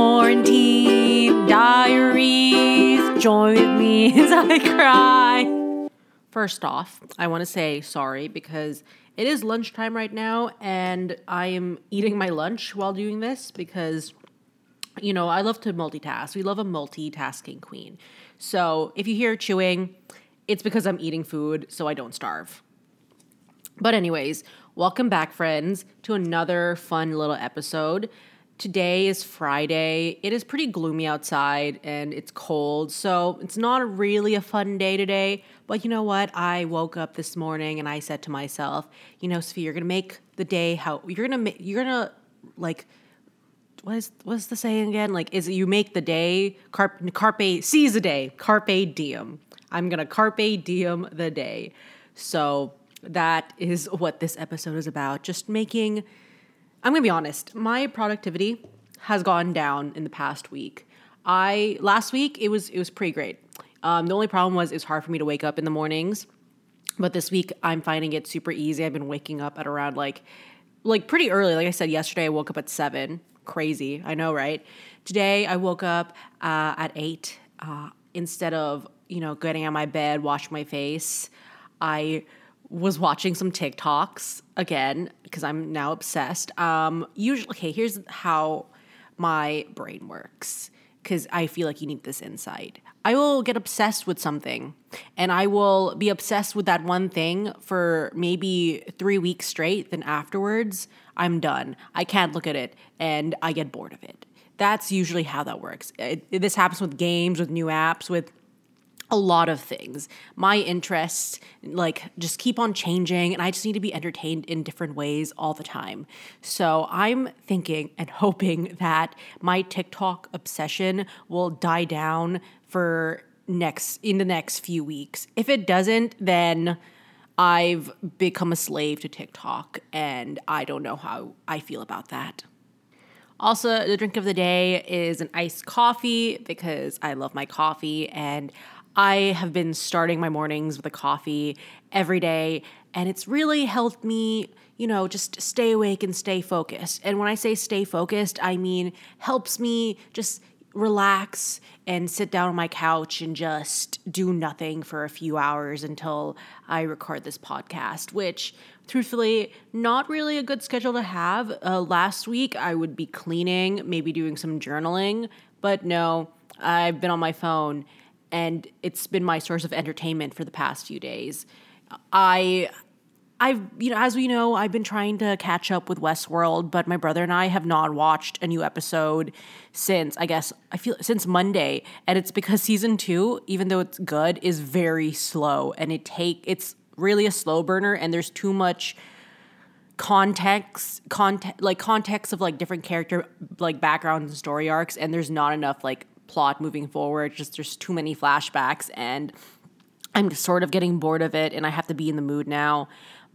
Quarantine diaries. Join with me as I cry. First off, I want to say sorry because it is lunchtime right now and I am eating my lunch while doing this because, you know, I love to multitask. We love a multitasking queen. So if you hear chewing, it's because I'm eating food so I don't starve. But, anyways, welcome back, friends, to another fun little episode. Today is Friday. It is pretty gloomy outside and it's cold, so it's not really a fun day today. But you know what? I woke up this morning and I said to myself, you know, Sophie, you're gonna make the day how you're gonna make you're gonna like what is what's the saying again? Like, is it you make the day carpe carpe seize the day carpe diem. I'm gonna carpe diem the day. So that is what this episode is about. Just making I'm gonna be honest, my productivity has gone down in the past week. I last week it was it was pretty great. Um, the only problem was it's hard for me to wake up in the mornings, but this week I'm finding it super easy. I've been waking up at around like like pretty early. Like I said yesterday, I woke up at seven. Crazy, I know, right? Today I woke up uh, at eight. Uh, instead of you know getting out of my bed, wash my face, I was watching some TikToks again because I'm now obsessed. Um, usually, okay, here's how my brain works because I feel like you need this insight. I will get obsessed with something and I will be obsessed with that one thing for maybe three weeks straight. Then afterwards, I'm done. I can't look at it and I get bored of it. That's usually how that works. It, this happens with games, with new apps, with a lot of things. My interests like just keep on changing and I just need to be entertained in different ways all the time. So I'm thinking and hoping that my TikTok obsession will die down for next in the next few weeks. If it doesn't, then I've become a slave to TikTok and I don't know how I feel about that. Also, the drink of the day is an iced coffee because I love my coffee and I have been starting my mornings with a coffee every day, and it's really helped me, you know, just stay awake and stay focused. And when I say stay focused, I mean helps me just relax and sit down on my couch and just do nothing for a few hours until I record this podcast, which truthfully, not really a good schedule to have. Uh, last week, I would be cleaning, maybe doing some journaling, but no, I've been on my phone and it's been my source of entertainment for the past few days. I I've you know as we know I've been trying to catch up with Westworld, but my brother and I have not watched a new episode since I guess I feel since Monday, and it's because season 2, even though it's good, is very slow and it take it's really a slow burner and there's too much context context like context of like different character like backgrounds and story arcs and there's not enough like plot moving forward. Just there's too many flashbacks, and I'm sort of getting bored of it, and I have to be in the mood now.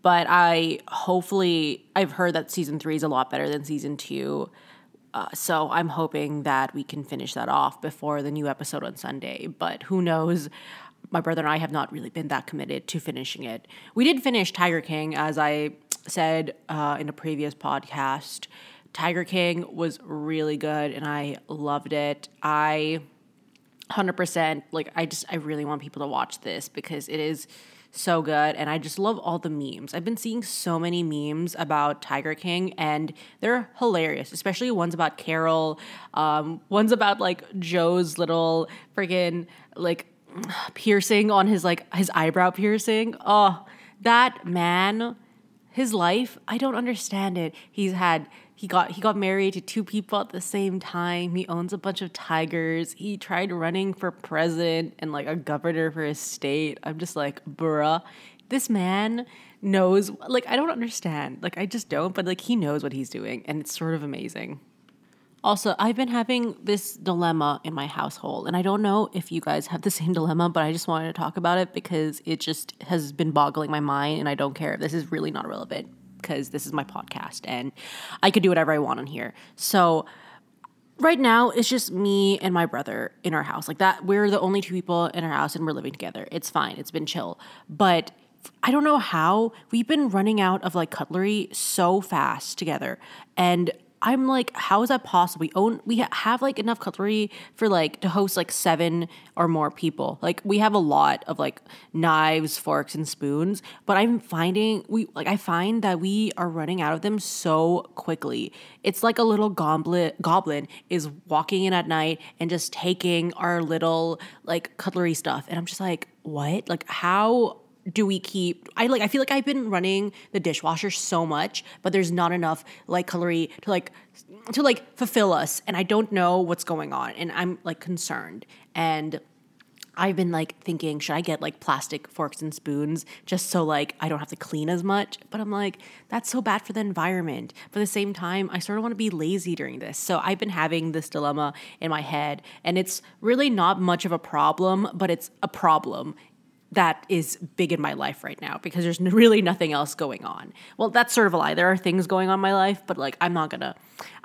But I hopefully I've heard that season three is a lot better than season two. Uh, so I'm hoping that we can finish that off before the new episode on Sunday. But who knows? My brother and I have not really been that committed to finishing it. We did finish Tiger King, as I said uh, in a previous podcast. Tiger King was really good and I loved it. I 100% like I just I really want people to watch this because it is so good and I just love all the memes. I've been seeing so many memes about Tiger King and they're hilarious, especially ones about Carol, um, ones about like Joe's little freaking like piercing on his like his eyebrow piercing. Oh, that man, his life, I don't understand it. He's had he got he got married to two people at the same time. He owns a bunch of tigers. He tried running for president and like a governor for his state. I'm just like, bruh, this man knows like I don't understand. Like I just don't, but like he knows what he's doing and it's sort of amazing. Also, I've been having this dilemma in my household, and I don't know if you guys have the same dilemma, but I just wanted to talk about it because it just has been boggling my mind, and I don't care if this is really not relevant because this is my podcast and I could do whatever I want on here. So right now it's just me and my brother in our house. Like that we're the only two people in our house and we're living together. It's fine. It's been chill. But I don't know how we've been running out of like cutlery so fast together. And I'm like, how is that possible? We own, we ha- have like enough cutlery for like to host like seven or more people. Like we have a lot of like knives, forks, and spoons, but I'm finding we like I find that we are running out of them so quickly. It's like a little goblin goblin is walking in at night and just taking our little like cutlery stuff, and I'm just like, what? Like how do we keep I like I feel like I've been running the dishwasher so much, but there's not enough like calorie to like to like fulfill us and I don't know what's going on and I'm like concerned. And I've been like thinking, should I get like plastic forks and spoons just so like I don't have to clean as much? But I'm like, that's so bad for the environment. But at the same time, I sort of want to be lazy during this. So I've been having this dilemma in my head, and it's really not much of a problem, but it's a problem that is big in my life right now because there's really nothing else going on. Well, that's sort of a lie. There are things going on in my life, but like I'm not gonna,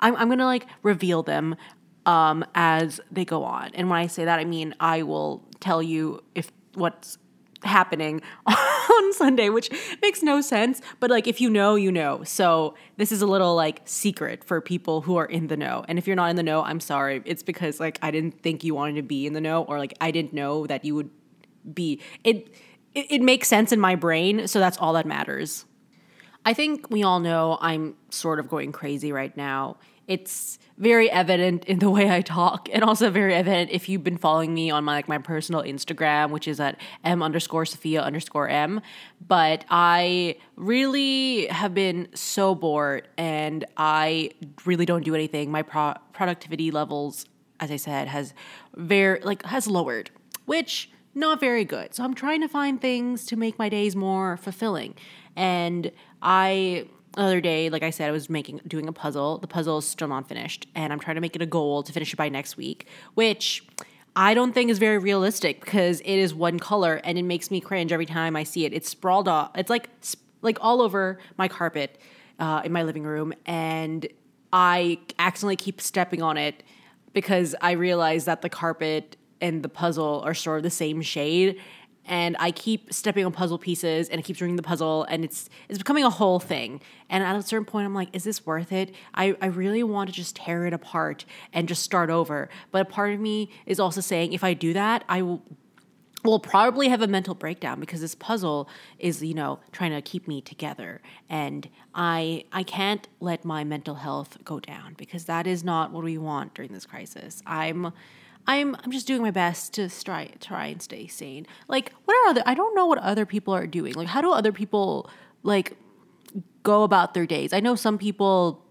I'm, I'm gonna like reveal them um, as they go on. And when I say that, I mean I will tell you if what's happening on Sunday, which makes no sense. But like if you know, you know. So this is a little like secret for people who are in the know. And if you're not in the know, I'm sorry. It's because like I didn't think you wanted to be in the know, or like I didn't know that you would be. It, it, it makes sense in my brain, so that's all that matters. I think we all know I'm sort of going crazy right now. It's very evident in the way I talk, and also very evident if you've been following me on my like my personal Instagram, which is at m underscore Sophia underscore m. But I really have been so bored, and I really don't do anything. My pro- productivity levels, as I said, has very like has lowered, which not very good. So I'm trying to find things to make my days more fulfilling. And I the other day, like I said, I was making doing a puzzle. The puzzle is still not finished, and I'm trying to make it a goal to finish it by next week, which I don't think is very realistic because it is one color and it makes me cringe every time I see it. It's sprawled off. It's like like all over my carpet uh, in my living room, and I accidentally keep stepping on it because I realize that the carpet and the puzzle are sort of the same shade and I keep stepping on puzzle pieces and it keeps doing the puzzle and it's it's becoming a whole thing. And at a certain point I'm like, is this worth it? I, I really want to just tear it apart and just start over. But a part of me is also saying if I do that, I will will probably have a mental breakdown because this puzzle is you know trying to keep me together and i i can't let my mental health go down because that is not what we want during this crisis i'm I'm I'm just doing my best to try try and stay sane. Like what are other I don't know what other people are doing. Like how do other people like go about their days? I know some people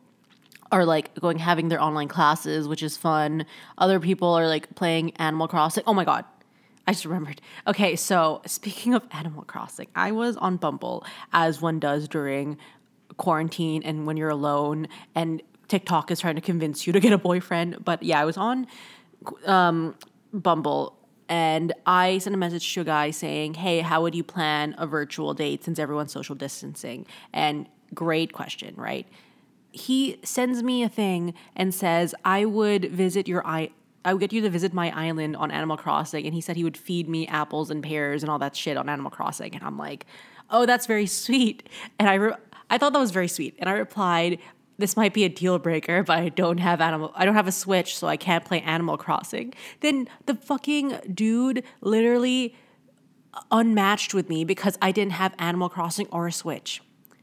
are like going having their online classes, which is fun. Other people are like playing Animal Crossing. Oh my god. I just remembered. Okay, so speaking of Animal Crossing, I was on Bumble as one does during quarantine and when you're alone and TikTok is trying to convince you to get a boyfriend. But yeah, I was on um, Bumble and I sent a message to a guy saying, Hey, how would you plan a virtual date since everyone's social distancing? And great question, right? He sends me a thing and says, I would visit your I I would get you to visit my island on Animal Crossing. And he said he would feed me apples and pears and all that shit on Animal Crossing. And I'm like, oh, that's very sweet. And I, re- I thought that was very sweet. And I replied, this might be a deal breaker, but I don't have animal I don't have a Switch, so I can't play Animal Crossing. Then the fucking dude literally unmatched with me because I didn't have Animal Crossing or a Switch.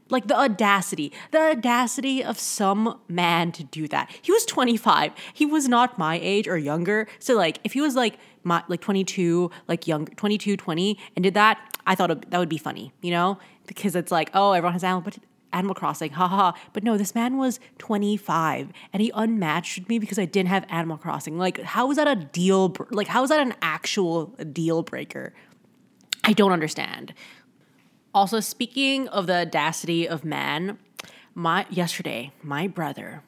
Like the audacity, the audacity of some man to do that. He was 25. He was not my age or younger. So like if he was like my like 22, like young 22, 20 and did that, I thought that would be funny, you know? Because it's like, oh, everyone has animal but Animal Crossing, haha. But no, this man was 25 and he unmatched me because I didn't have Animal Crossing. Like, how is that a deal? Like, how is that an actual deal breaker? I don't understand. Also, speaking of the audacity of man, my yesterday, my brother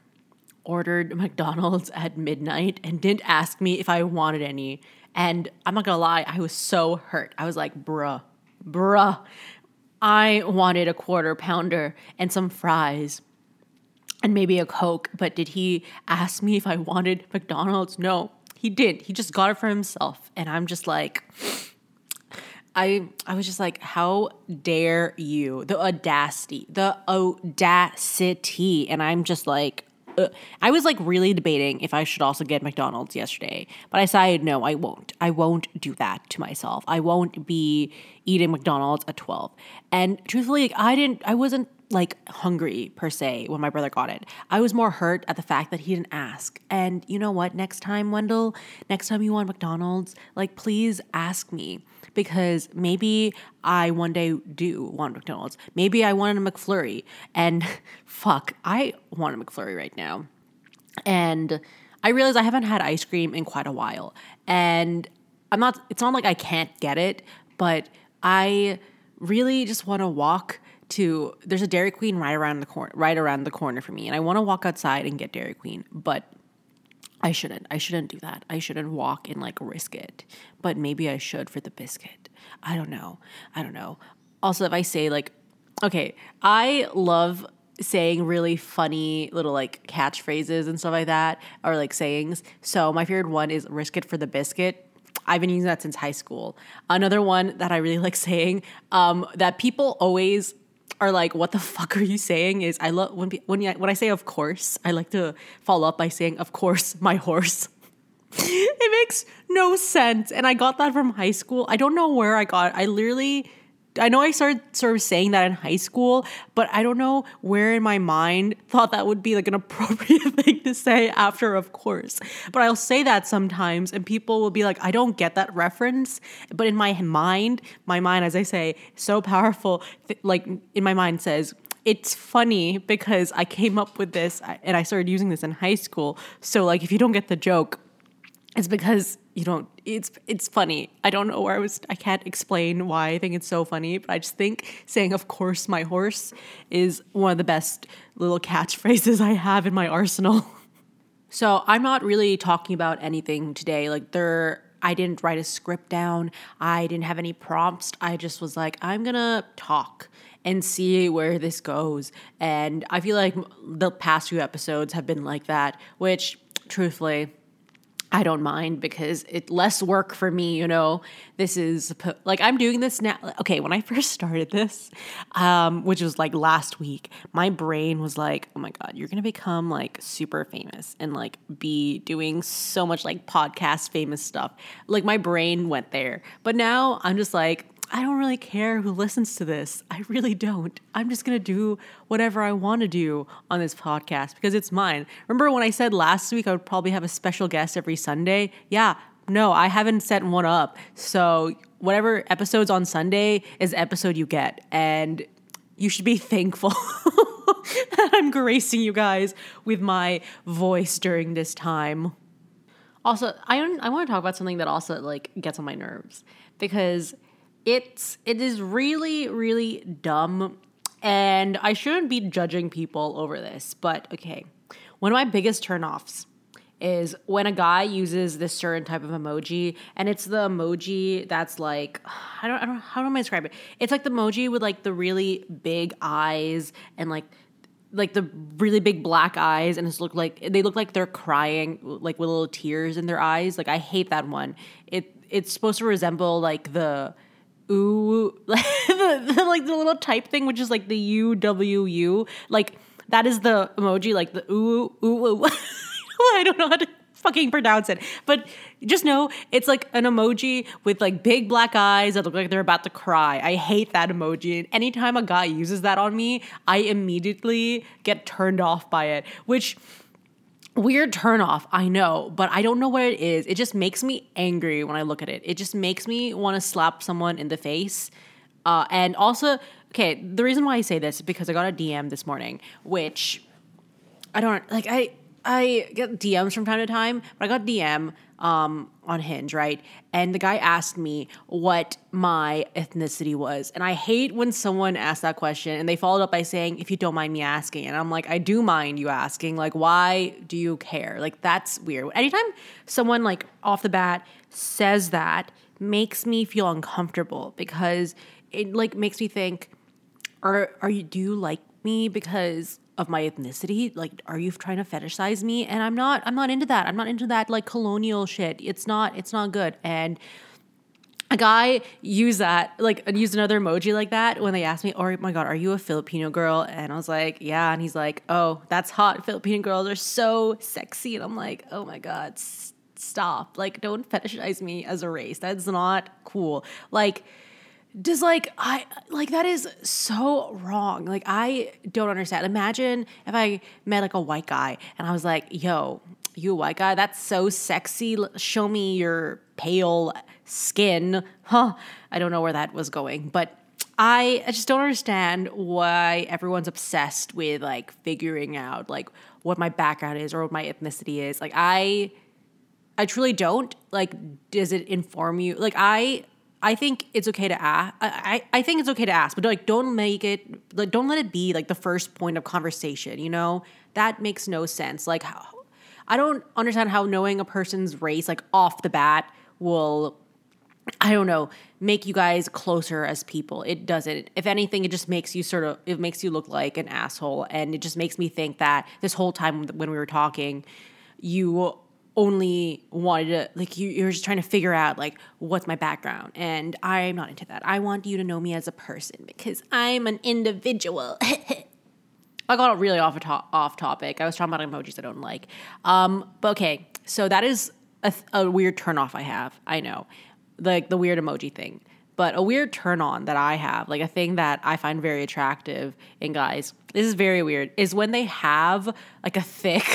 ordered McDonald's at midnight and didn't ask me if I wanted any. And I'm not gonna lie, I was so hurt. I was like, bruh, bruh. I wanted a quarter pounder and some fries and maybe a Coke, but did he ask me if I wanted McDonald's? No, he didn't. He just got it for himself. And I'm just like, I I was just like, how dare you? The audacity, the audacity. And I'm just like, uh, I was like really debating if I should also get McDonald's yesterday, but I decided no, I won't. I won't do that to myself. I won't be eating McDonald's at 12. And truthfully, like, I didn't I wasn't like hungry per se when my brother got it. I was more hurt at the fact that he didn't ask. And you know what? Next time, Wendell, next time you want McDonald's, like please ask me because maybe I one day do want McDonald's. Maybe I want a McFlurry. And fuck, I want a McFlurry right now. And I realize I haven't had ice cream in quite a while. And I'm not it's not like I can't get it, but I really just want to walk to there's a Dairy Queen right around the corner right around the corner for me and I want to walk outside and get Dairy Queen but I shouldn't. I shouldn't do that. I shouldn't walk and like risk it. But maybe I should for the biscuit. I don't know. I don't know. Also if I say like okay I love saying really funny little like catchphrases and stuff like that or like sayings. So my favorite one is risk it for the biscuit. I've been using that since high school. Another one that I really like saying um, that people always are like, "What the fuck are you saying?" Is I love when when when I say "of course," I like to follow up by saying, "Of course, my horse." it makes no sense, and I got that from high school. I don't know where I got. It. I literally I know I started sort of saying that in high school, but I don't know where in my mind thought that would be like an appropriate thing to say after, of course. But I'll say that sometimes, and people will be like, I don't get that reference. But in my mind, my mind, as I say, so powerful, th- like in my mind says, it's funny because I came up with this and I started using this in high school. So, like, if you don't get the joke, it's because you don't it's it's funny. I don't know where i was i can't explain why i think it's so funny but i just think saying of course my horse is one of the best little catchphrases i have in my arsenal. So i'm not really talking about anything today. Like there i didn't write a script down. I didn't have any prompts. I just was like i'm gonna talk and see where this goes. And i feel like the past few episodes have been like that which truthfully I don't mind because it's less work for me, you know. This is like I'm doing this now. Okay, when I first started this, um, which was like last week, my brain was like, "Oh my god, you're gonna become like super famous and like be doing so much like podcast famous stuff." Like my brain went there, but now I'm just like, I don't really care who listens to this. I really don't. I'm just going to do whatever I want to do on this podcast because it's mine. Remember when I said last week I would probably have a special guest every Sunday? Yeah, no, I haven't set one up. So, whatever episode's on Sunday is episode you get. And you should be thankful that I'm gracing you guys with my voice during this time. Also, I I want to talk about something that also like gets on my nerves because it's it is really really dumb and I shouldn't be judging people over this, but okay. One of my biggest turnoffs is when a guy uses this certain type of emoji and it's the emoji that's like I don't I don't how do I describe it? It's like the emoji with like the really big eyes and like like the really big black eyes and it's look like they look like they're crying like with little tears in their eyes. Like I hate that one. It it's supposed to resemble like the ooh, the, the, like the little type thing, which is like the U W U. Like that is the emoji, like the ooh ooh ooh. I don't know how to fucking pronounce it, but just know it's like an emoji with like big black eyes that look like they're about to cry. I hate that emoji. And anytime a guy uses that on me, I immediately get turned off by it, which weird turnoff, I know, but I don't know what it is. It just makes me angry when I look at it. It just makes me want to slap someone in the face. Uh, and also, okay, the reason why I say this is because I got a DM this morning, which I don't like. I I get DMs from time to time, but I got DM um, on Hinge, right? And the guy asked me what my ethnicity was. And I hate when someone asks that question and they followed up by saying, if you don't mind me asking. And I'm like, I do mind you asking. Like, why do you care? Like, that's weird. Anytime someone, like, off the bat says that, makes me feel uncomfortable because it, like, makes me think, are, are you, do you like me because of my ethnicity like are you trying to fetishize me? And i'm not i'm not into that. I'm not into that like colonial shit. It's not it's not good. And a guy used that like used another emoji like that when they asked me oh my god are you a filipino girl? And i was like yeah. And he's like oh that's hot. Filipino girls are so sexy. And i'm like oh my god stop. Like don't fetishize me as a race. That's not cool. Like does like i like that is so wrong. Like i don't understand. Imagine if i met like a white guy and i was like yo you a white guy? That's so sexy. Show me your pale skin. Huh. I don't know where that was going but I, I just don't understand why everyone's obsessed with like figuring out like what my background is or what my ethnicity is. Like i I truly don't. Like, does it inform you? Like, I I think it's okay to ask. I, I think it's okay to ask, but like, don't make it. Like, don't let it be like the first point of conversation. You know, that makes no sense. Like, how, I don't understand how knowing a person's race like off the bat will. I don't know, make you guys closer as people. It doesn't. If anything, it just makes you sort of, it makes you look like an asshole. And it just makes me think that this whole time when we were talking, you only wanted to like you, you're just trying to figure out like what's my background. And i'm not into that. I want you to know me as a person because i'm an individual. I got really off to- off topic. I was talking about emojis i don't like. Um but okay so that is a, a weird turn off i have. I know. Like the weird emoji thing but a weird turn on that I have, like a thing that I find very attractive in guys, this is very weird, is when they have like a thick,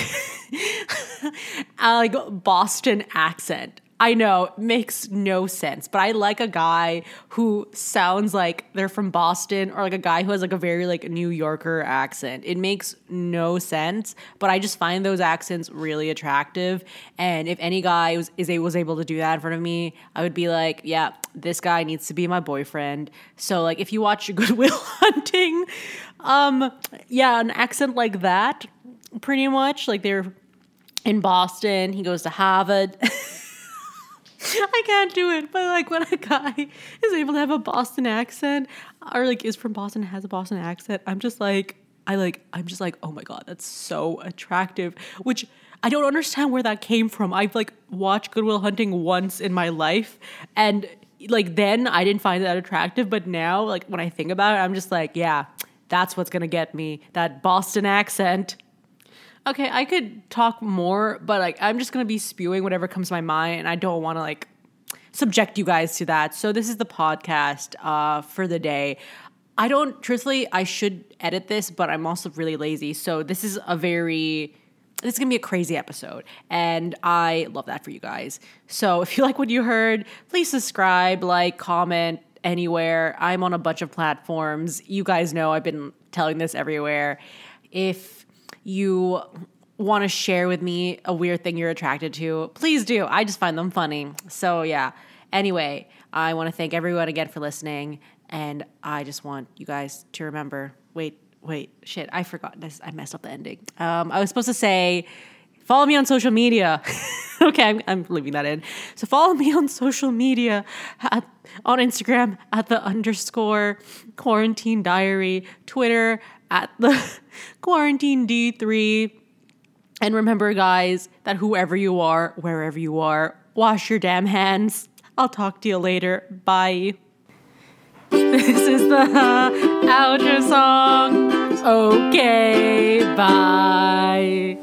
like Boston accent. I know, makes no sense, but I like a guy who sounds like they're from Boston or like a guy who has like a very like New Yorker accent. It makes no sense, but I just find those accents really attractive. And if any guy was is was able to do that in front of me, I would be like, yeah, this guy needs to be my boyfriend. So like if you watch Good Will Hunting, um yeah, an accent like that pretty much like they're in Boston, he goes to Harvard. I can't do it. But like when a guy is able to have a Boston accent or like is from Boston has a Boston accent, I'm just like I like I'm just like, oh my god, that's so attractive. Which I don't understand where that came from. I've like watched Good Will Hunting once in my life and like then I didn't find that attractive, but now like when I think about it, I'm just like, yeah, that's what's gonna get me. That Boston accent. Okay, I could talk more, but like I'm just gonna be spewing whatever comes to my mind, and I don't want to like subject you guys to that. So this is the podcast uh, for the day. I don't truthfully. I should edit this, but I'm also really lazy. So this is a very this is gonna be a crazy episode, and I love that for you guys. So if you like what you heard, please subscribe, like, comment anywhere. I'm on a bunch of platforms. You guys know I've been telling this everywhere. If you want to share with me a weird thing you're attracted to, please do. I just find them funny. So, yeah. Anyway, I want to thank everyone again for listening. And I just want you guys to remember wait, wait, shit, I forgot this. I messed up the ending. Um, I was supposed to say, follow me on social media. okay, I'm, I'm leaving that in. So follow me on social media at, on Instagram at the underscore quarantine diary, Twitter at the quarantine D3. And remember, guys, that whoever you are, wherever you are, wash your damn hands. I'll talk to you later. Bye. This is the outro song. Okay, bye.